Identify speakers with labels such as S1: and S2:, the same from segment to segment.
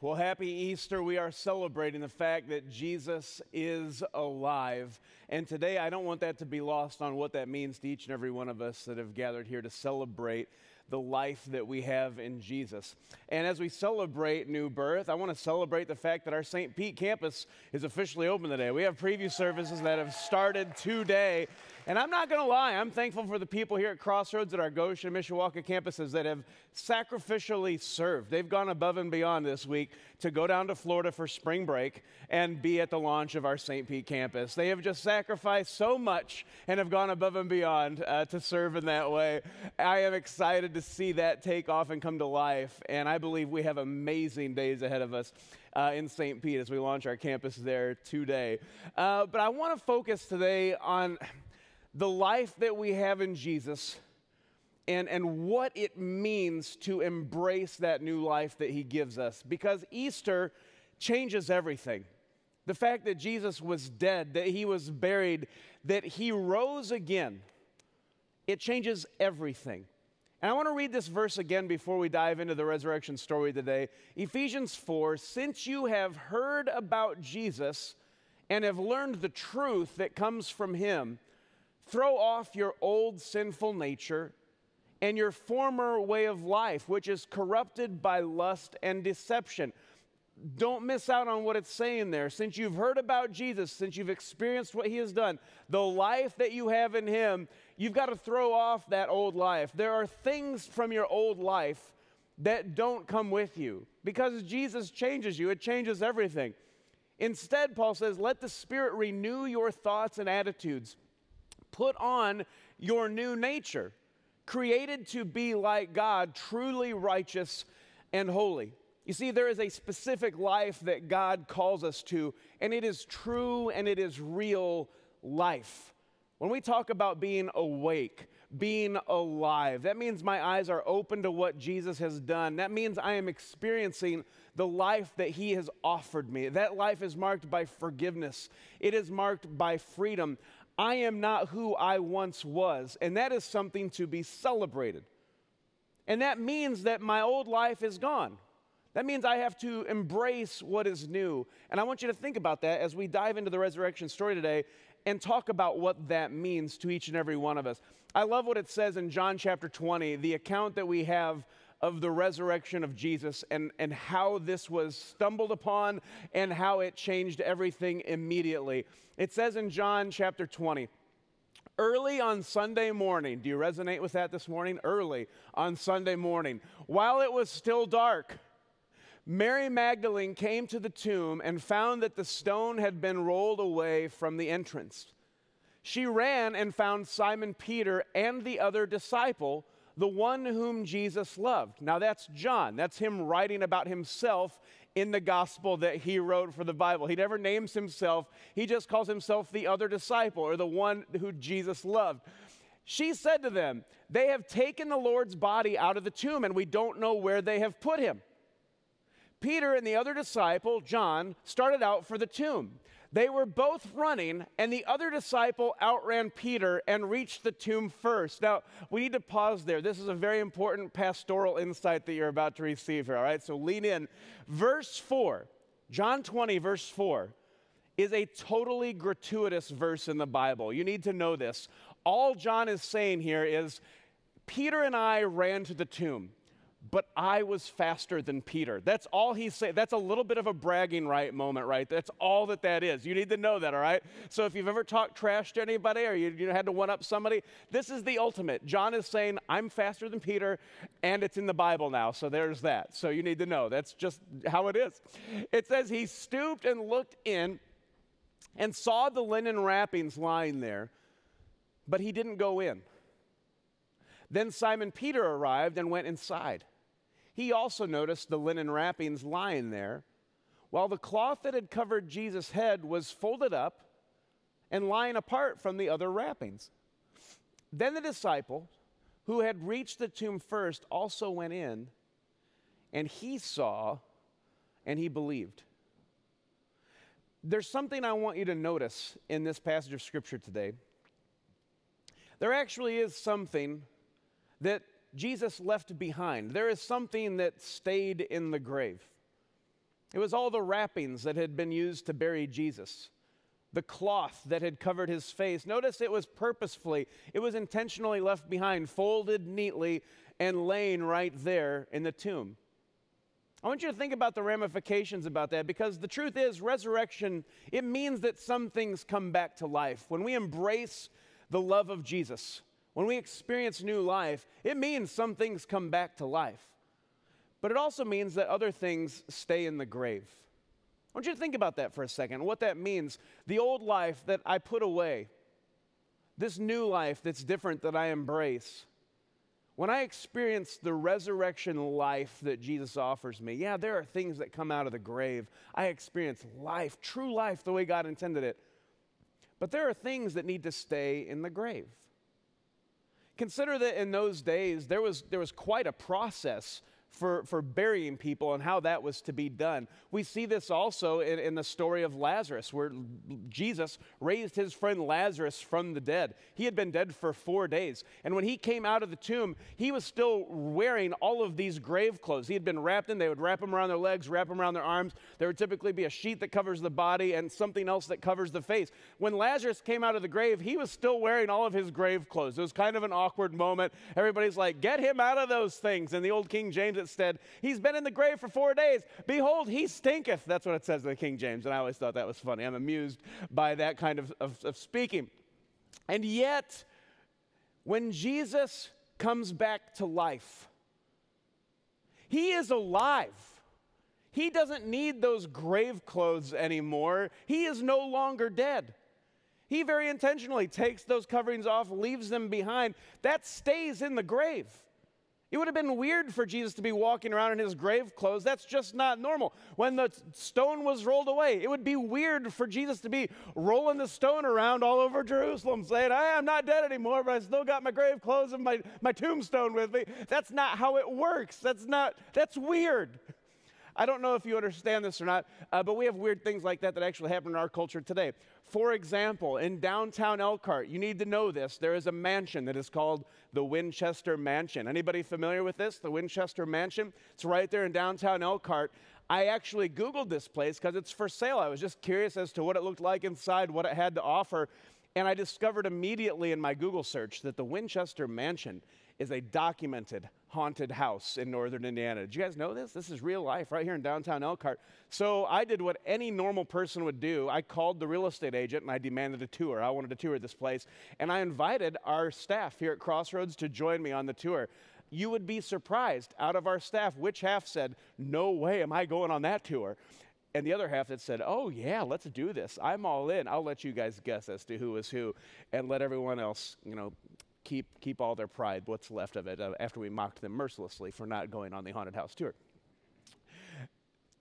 S1: Well, happy Easter. We are celebrating the fact that Jesus is alive. And today, I don't want that to be lost on what that means to each and every one of us that have gathered here to celebrate the life that we have in Jesus. And as we celebrate new birth, I want to celebrate the fact that our St. Pete campus is officially open today. We have preview services that have started today. And I'm not going to lie, I'm thankful for the people here at Crossroads at our Goshen Mishawaka campuses that have sacrificially served. They've gone above and beyond this week to go down to Florida for spring break and be at the launch of our St. Pete campus. They have just sacrificed so much and have gone above and beyond uh, to serve in that way. I am excited to see that take off and come to life, and I believe we have amazing days ahead of us. Uh, in St. Pete, as we launch our campus there today. Uh, but I want to focus today on the life that we have in Jesus and, and what it means to embrace that new life that he gives us. Because Easter changes everything. The fact that Jesus was dead, that he was buried, that he rose again, it changes everything. And I want to read this verse again before we dive into the resurrection story today. Ephesians 4 Since you have heard about Jesus and have learned the truth that comes from him, Throw off your old sinful nature and your former way of life, which is corrupted by lust and deception. Don't miss out on what it's saying there. Since you've heard about Jesus, since you've experienced what he has done, the life that you have in him, you've got to throw off that old life. There are things from your old life that don't come with you because Jesus changes you, it changes everything. Instead, Paul says, let the Spirit renew your thoughts and attitudes Put on your new nature, created to be like God, truly righteous and holy. You see, there is a specific life that God calls us to, and it is true and it is real life. When we talk about being awake, being alive, that means my eyes are open to what Jesus has done. That means I am experiencing the life that He has offered me. That life is marked by forgiveness, it is marked by freedom. I am not who I once was. And that is something to be celebrated. And that means that my old life is gone. That means I have to embrace what is new. And I want you to think about that as we dive into the resurrection story today and talk about what that means to each and every one of us. I love what it says in John chapter 20, the account that we have of the resurrection of Jesus and, and how this was stumbled upon and how it changed everything immediately. It says in John chapter 20, early on Sunday morning, do you resonate with that this morning? Early on Sunday morning, while it was still dark, Mary Magdalene came to the tomb and found that the stone had been rolled away from the entrance. She ran and found Simon Peter and the other disciple the one whom Jesus loved. Now, that's John. That's him writing about himself in the gospel that he wrote for the Bible. He never names himself, he just calls himself the other disciple or the one who Jesus loved. She said to them, They have taken the Lord's body out of the tomb, and we don't know where they have put him. Peter and the other disciple, John, started out for the tomb. They were both running, and the other disciple outran Peter and reached the tomb first. Now, we need to pause there. This is a very important pastoral insight that you're about to receive here, all right? So lean in. Verse 4, John 20, verse 4, is a totally gratuitous verse in the Bible. You need to know this. All John is saying here is Peter and I ran to the tomb but I was faster than Peter. That's all he's saying. That's a little bit of a bragging right moment, right? That's all that that is. You need to know that, all right? So if you've ever talked trash to anybody or you, you had to one up somebody, this is the ultimate. John is saying, I'm faster than Peter, and it's in the Bible now. So there's that. So you need to know. That's just how it is. It says, He stooped and looked in and saw the linen wrappings lying there, but he didn't go in. Then Simon Peter arrived and went inside. He also noticed the linen wrappings lying there, while the cloth that had covered Jesus' head was folded up and lying apart from the other wrappings. Then the disciple who had reached the tomb first also went in, and he saw and he believed. There's something I want you to notice in this passage of Scripture today. There actually is something that Jesus left behind. There is something that stayed in the grave. It was all the wrappings that had been used to bury Jesus, the cloth that had covered his face. Notice it was purposefully, it was intentionally left behind, folded neatly, and laying right there in the tomb. I want you to think about the ramifications about that because the truth is, resurrection, it means that some things come back to life. When we embrace the love of Jesus, when we experience new life, it means some things come back to life. But it also means that other things stay in the grave. I want you to think about that for a second, what that means. The old life that I put away, this new life that's different that I embrace. When I experience the resurrection life that Jesus offers me, yeah, there are things that come out of the grave. I experience life, true life, the way God intended it. But there are things that need to stay in the grave. Consider that in those days, there was, there was quite a process for, for burying people and how that was to be done. We see this also in, in, the story of Lazarus, where Jesus raised his friend Lazarus from the dead. He had been dead for four days. And when he came out of the tomb, he was still wearing all of these grave clothes. He had been wrapped in, they would wrap them around their legs, wrap them around their arms. There would typically be a sheet that covers the body and something else that covers the face. When Lazarus came out of the grave, he was still wearing all of his grave clothes. It was kind of an awkward moment. Everybody's like, get him out of those things. And the old King James, instead. He's been in the grave for four days. Behold, he stinketh. That's what it says in the King James. And I always thought that was funny. I'm amused by that kind of, of, of speaking. And yet, when Jesus comes back to life, he is alive. He doesn't need those grave clothes anymore. He is no longer dead. He very intentionally takes those coverings off, leaves them behind. That stays in the grave. It would have been weird for Jesus to be walking around in his grave clothes. That's just not normal. When the stone was rolled away, it would be weird for Jesus to be rolling the stone around all over Jerusalem, saying, I am not dead anymore, but I still got my grave clothes and my, my tombstone with me. That's not how it works. That's not, that's weird. I don't know if you understand this or not, uh, but we have weird things like that that actually happen in our culture today. For example, in downtown Elkhart, you need to know this. There is a mansion that is called the Winchester Mansion. Anybody familiar with this? The Winchester Mansion? It's right there in downtown Elkhart. I actually Googled this place because it's for sale. I was just curious as to what it looked like inside, what it had to offer. And I discovered immediately in my Google search that the Winchester Mansion is a documented haunted house in northern Indiana. Did you guys know this? This is real life right here in downtown Elkhart. So I did what any normal person would do. I called the real estate agent and I demanded a tour. I wanted to tour this place. And I invited our staff here at Crossroads to join me on the tour. You would be surprised out of our staff which half said, No way am I going on that tour. And the other half that said, Oh, yeah, let's do this. I'm all in. I'll let you guys guess as to who is who and let everyone else, you know, keep, keep all their pride, what's left of it, uh, after we mocked them mercilessly for not going on the haunted house tour.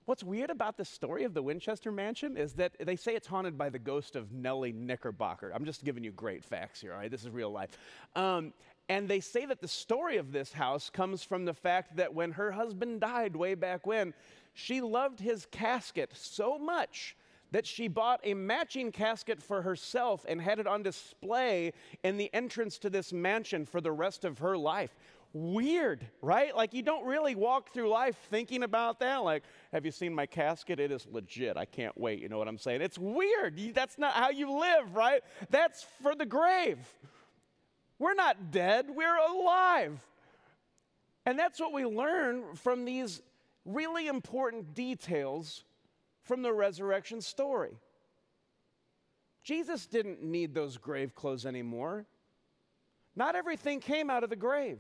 S1: What's weird about the story of the Winchester Mansion is that they say it's haunted by the ghost of Nellie Knickerbocker. I'm just giving you great facts here, all right? This is real life. Um, and they say that the story of this house comes from the fact that when her husband died way back when, she loved his casket so much that she bought a matching casket for herself and had it on display in the entrance to this mansion for the rest of her life. Weird, right? Like, you don't really walk through life thinking about that. Like, have you seen my casket? It is legit. I can't wait. You know what I'm saying? It's weird. That's not how you live, right? That's for the grave. We're not dead, we're alive. And that's what we learn from these really important details from the resurrection story. Jesus didn't need those grave clothes anymore. Not everything came out of the grave.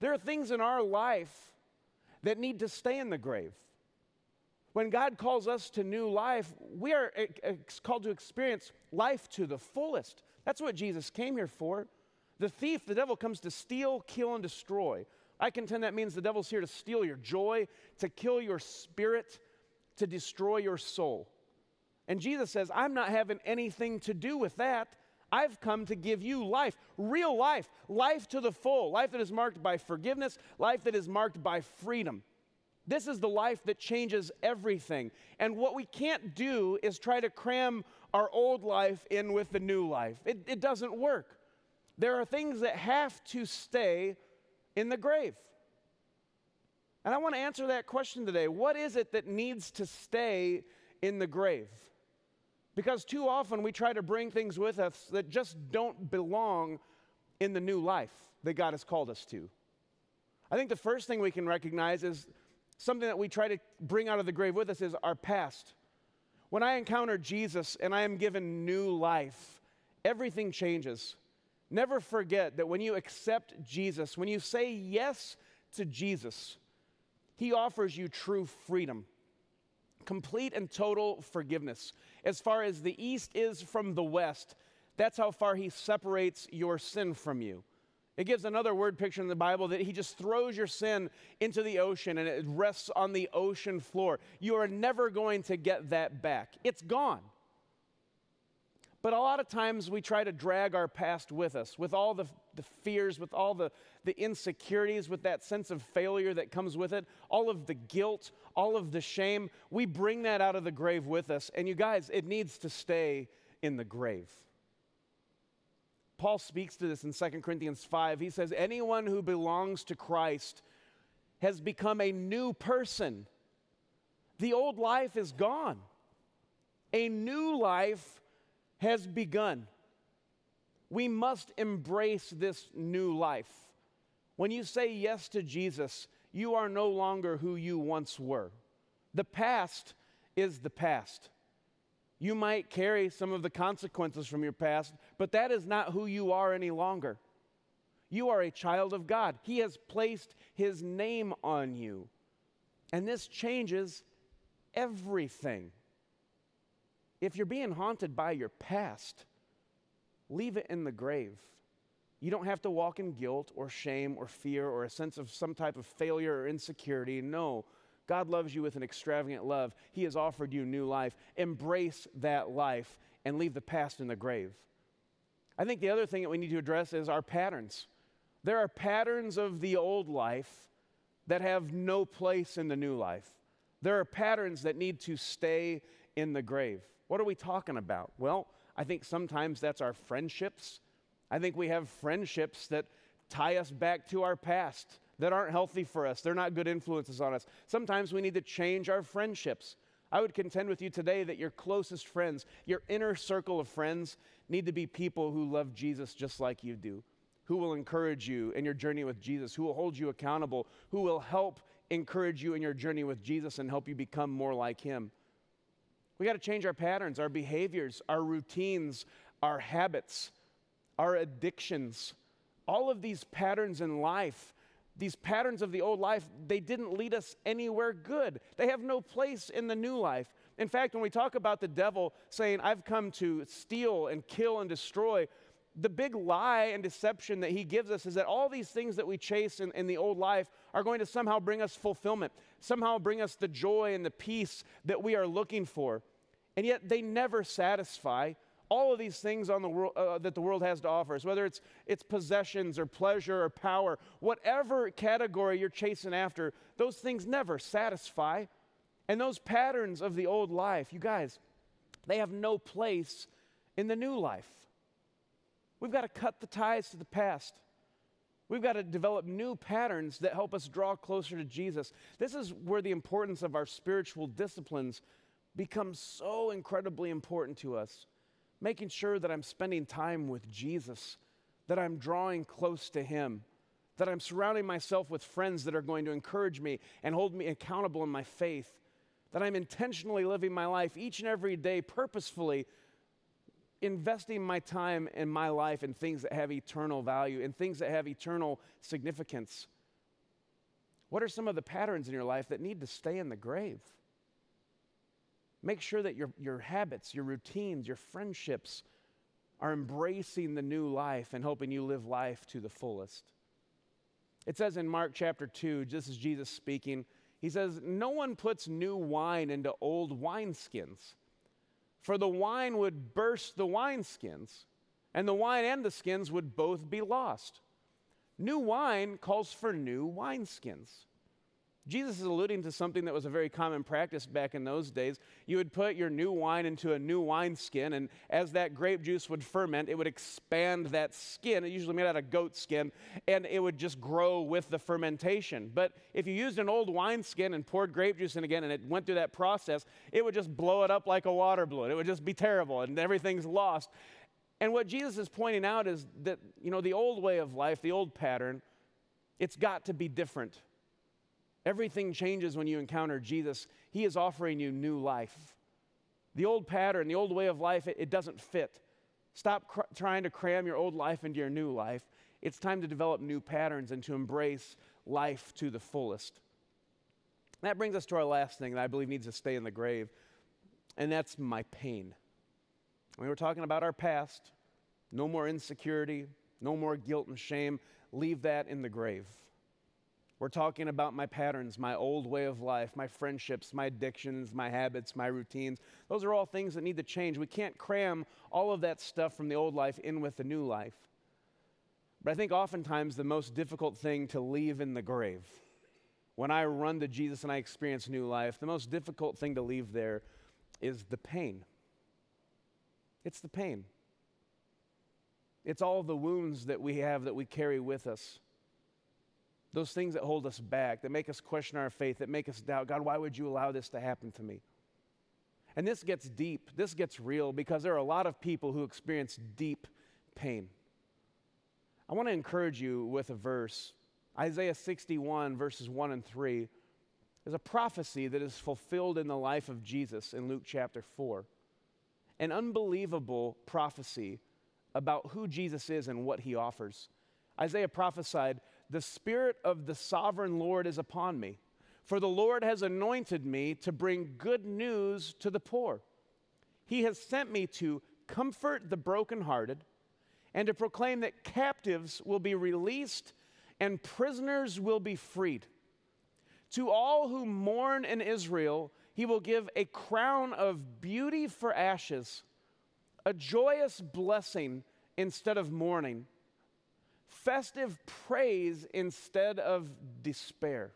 S1: There are things in our life that need to stay in the grave. When God calls us to new life, we are called to experience life to the fullest. That's what Jesus came here for. The thief, the devil, comes to steal, kill, and destroy. I contend that means the devil's here to steal your joy, to kill your spirit, to destroy your soul. And Jesus says, I'm not having anything to do with that. I've come to give you life, real life, life to the full, life that is marked by forgiveness, life that is marked by freedom. This is the life that changes everything. And what we can't do is try to cram our old life in with the new life. It, it doesn't work. There are things that have to stay in the grave. And I want to answer that question today. What is it that needs to stay in the grave? Because too often we try to bring things with us that just don't belong in the new life that God has called us to. I think the first thing we can recognize is something that we try to bring out of the grave with us is our past. When I encounter Jesus and I am given new life, everything changes. Never forget that when you accept Jesus, when you say yes to Jesus, He offers you true freedom, complete and total forgiveness. As far as the east is from the west, that's how far He separates your sin from you. It gives another word picture in the Bible that he just throws your sin into the ocean and it rests on the ocean floor. You are never going to get that back, it's gone. But a lot of times we try to drag our past with us, with all the, the fears, with all the, the insecurities, with that sense of failure that comes with it, all of the guilt, all of the shame. We bring that out of the grave with us. And you guys, it needs to stay in the grave. Paul speaks to this in 2 Corinthians 5. He says, Anyone who belongs to Christ has become a new person. The old life is gone, a new life has begun. We must embrace this new life. When you say yes to Jesus, you are no longer who you once were. The past is the past. You might carry some of the consequences from your past, but that is not who you are any longer. You are a child of God. He has placed His name on you. And this changes everything. If you're being haunted by your past, leave it in the grave. You don't have to walk in guilt or shame or fear or a sense of some type of failure or insecurity. No, God loves you with an extravagant love. He has offered you new life. Embrace that life and leave the past in the grave. I think the other thing that we need to address is our patterns. There are patterns of the old life that have no place in the new life. There are patterns that need to stay in the grave. What are we talking about? Well, I think sometimes that's our friendships. I think we have friendships that tie us back to our past that aren't healthy for us. They're not good influences on us. Sometimes we need to change our friendships. I would contend with you today that your closest friends, your inner circle of friends, need to be people who love Jesus just like you do, who will encourage you in your journey with Jesus, who will hold you accountable, who will help encourage you in your journey with Jesus and help you become more like Him. We got to change our patterns, our behaviors, our routines, our habits, our addictions. All of these patterns in life these patterns of the old life, they didn't lead us anywhere good. They have no place in the new life. In fact, when we talk about the devil saying, I've come to steal and kill and destroy, the big lie and deception that he gives us is that all these things that we chase in, in, the old life are going to somehow bring us fulfillment, somehow bring us the joy and the peace that we are looking for. And yet they never satisfy all of these things on the world, uh, that the world has to offer us, whether it's, it's possessions or pleasure or power, whatever category you're chasing after, those things never satisfy. And those patterns of the old life, you guys, they have no place in the new life. We've got to cut the ties to the past. We've got to develop new patterns that help us draw closer to Jesus. This is where the importance of our spiritual disciplines becomes so incredibly important to us making sure that I'm spending time with Jesus, that I'm drawing close to Him, that I'm surrounding myself with friends that are going to encourage me and hold me accountable in my faith, that I'm intentionally living my life each and every day purposefully. Investing my time and my life in things that have eternal value, in things that have eternal significance. What are some of the patterns in your life that need to stay in the grave? Make sure that your, your habits, your routines, your friendships are embracing the new life and helping you live life to the fullest. It says in Mark chapter 2, this is Jesus speaking, he says, No one puts new wine into old wineskins, for the wine would burst the wineskins, and the wine and the skins would both be lost. New wine calls for new wineskins. Jesus is alluding to something that was a very common practice back in those days. You would put your new wine into a new wineskin, and as that grape juice would ferment, it would expand that skin. It usually made out of goat skin, and it would just grow with the fermentation. But if you used an old wineskin and poured grape juice in again, and it went through that process, it would just blow it up like a water balloon. It would just be terrible, and everything's lost. And what Jesus is pointing out is that, you know, the old way of life, the old pattern, it's got to be different. Everything changes when you encounter Jesus. He is offering you new life. The old pattern, the old way of life, it, it doesn't fit. Stop cr- trying to cram your old life into your new life. It's time to develop new patterns and to embrace life to the fullest. That brings us to our last thing that I believe needs to stay in the grave, and that's my pain. We were talking about our past. No more insecurity, no more guilt and shame. Leave that in the grave. We're talking about my patterns, my old way of life, my friendships, my addictions, my habits, my routines. Those are all things that need to change. We can't cram all of that stuff from the old life in with the new life. But I think oftentimes the most difficult thing to leave in the grave, when I run to Jesus and I experience new life, the most difficult thing to leave there is the pain. It's the pain. It's all the wounds that we have that we carry with us. Those things that hold us back, that make us question our faith, that make us doubt God, why would you allow this to happen to me? And this gets deep, this gets real because there are a lot of people who experience deep pain. I want to encourage you with a verse. Isaiah 61, verses 1 and 3, is a prophecy that is fulfilled in the life of Jesus in Luke chapter 4. An unbelievable prophecy about who Jesus is and what he offers. Isaiah prophesied the Spirit of the sovereign Lord is upon me, for the Lord has anointed me to bring good news to the poor. He has sent me to comfort the brokenhearted and to proclaim that captives will be released and prisoners will be freed. To all who mourn in Israel, he will give a crown of beauty for ashes, a joyous blessing instead of mourning festive praise instead of despair.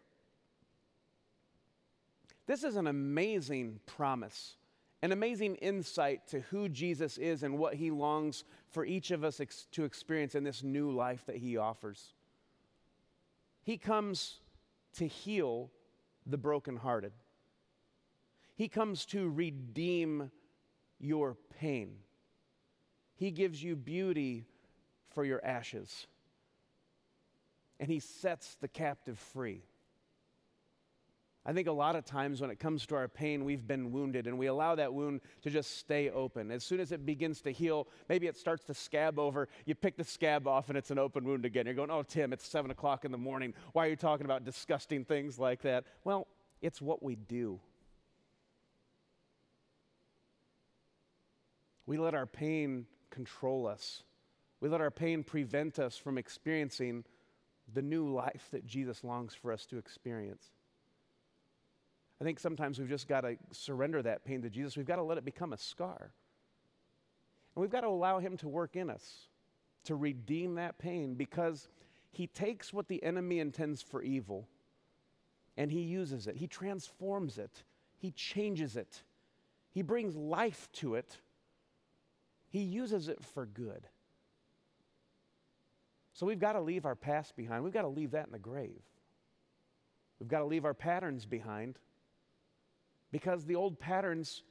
S1: This is an amazing promise, an amazing insight to who Jesus is and what he longs for each of us ex- to experience in this new life that he offers. He comes to heal the brokenhearted. He comes to redeem your pain. He gives you beauty for your ashes and he sets the captive free. I think a lot of times when it comes to our pain, we've been wounded and we allow that wound to just stay open. As soon as it begins to heal, maybe it starts to scab over, you pick the scab off and it's an open wound again. You're going, oh, Tim, it's seven o'clock in the morning. Why are you talking about disgusting things like that? Well, it's what we do. We let our pain control us, we let our pain prevent us from experiencing the new life that Jesus longs for us to experience. I think sometimes we've just got to surrender that pain to Jesus. We've got to let it become a scar. And we've got to allow Him to work in us to redeem that pain because He takes what the enemy intends for evil and He uses it, He transforms it, He changes it, He brings life to it, He uses it for good. So we've got to leave our past behind. We've got to leave that in the grave. We've got to leave our patterns behind because the old patterns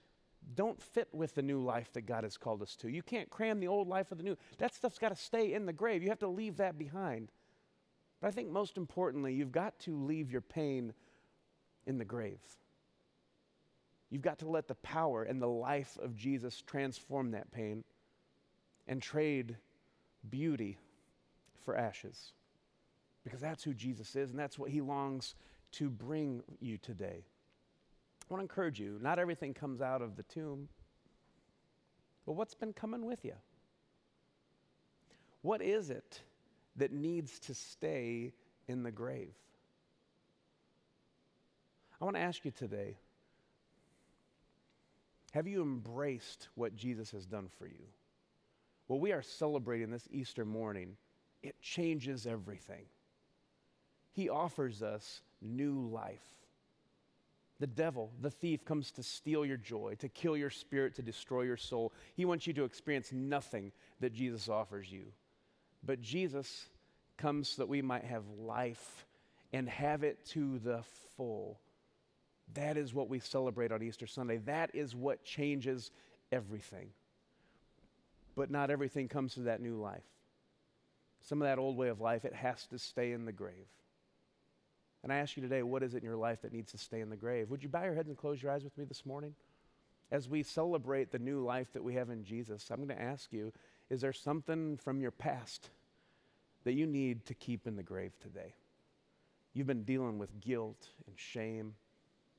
S1: don't fit with the new life that God has called us to. You can't cram the old life with the new. That stuff's got to stay in the grave. You have to leave that behind. But I think most importantly, you've got to leave your pain in the grave. You've got to let the power and the life of Jesus transform that pain and trade beauty for ashes. Because that's who Jesus is, and that's what he longs to bring you today. I want to encourage you not everything comes out of the tomb, but what's been coming with you? What is it that needs to stay in the grave? I want to ask you today have you embraced what Jesus has done for you? Well, we are celebrating this Easter morning it changes everything. He offers us new life. The devil, the thief, comes to steal your joy, to kill your spirit, to destroy your soul. He wants you to experience nothing that Jesus offers you. But Jesus comes so that we might have life and have it to the full. That is what we celebrate on Easter Sunday. That is what changes everything. But not everything comes to that new life. Some of that old way of life, it has to stay in the grave. And I ask you today, what is it in your life that needs to stay in the grave? Would you bow your heads and close your eyes with me this morning? As we celebrate the new life that we have in Jesus, I'm going to ask you, is there something from your past that you need to keep in the grave today? You've been dealing with guilt and shame,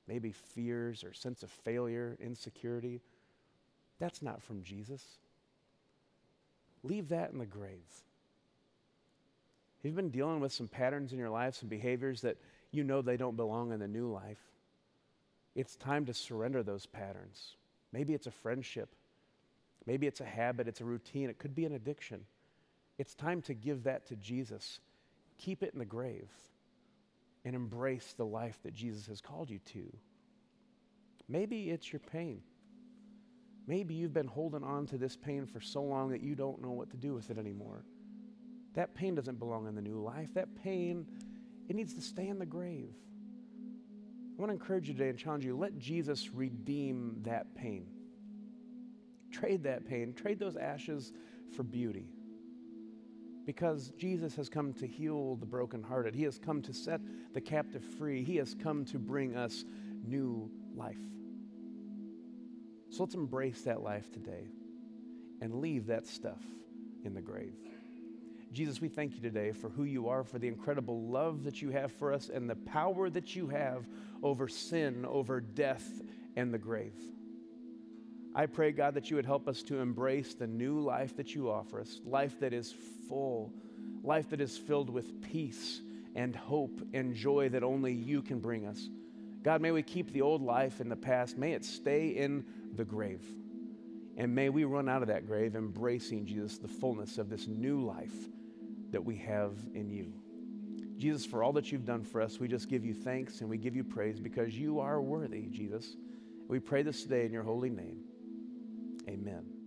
S1: maybe fears or sense of failure, insecurity. That's not from Jesus. Leave that in the grave. You've been dealing with some patterns in your life, some behaviors that you know they don't belong in the new life. It's time to surrender those patterns. Maybe it's a friendship. Maybe it's a habit, it's a routine, it could be an addiction. It's time to give that to Jesus. Keep it in the grave and embrace the life that Jesus has called you to. Maybe it's your pain. Maybe you've been holding on to this pain for so long that you don't know what to do with it anymore. That pain doesn't belong in the new life. That pain, it needs to stay in the grave. I want to encourage you today and challenge you let Jesus redeem that pain. Trade that pain, trade those ashes for beauty. Because Jesus has come to heal the brokenhearted, He has come to set the captive free, He has come to bring us new life. So let's embrace that life today and leave that stuff in the grave. Jesus, we thank you today for who you are, for the incredible love that you have for us, and the power that you have over sin, over death, and the grave. I pray, God, that you would help us to embrace the new life that you offer us, life that is full, life that is filled with peace and hope and joy that only you can bring us. God, may we keep the old life in the past. May it stay in the grave. And may we run out of that grave embracing, Jesus, the fullness of this new life that we have in you. Jesus, for all that you've done for us, we just give you thanks and we give you praise because you are worthy, Jesus. We pray this today in your holy name. Amen.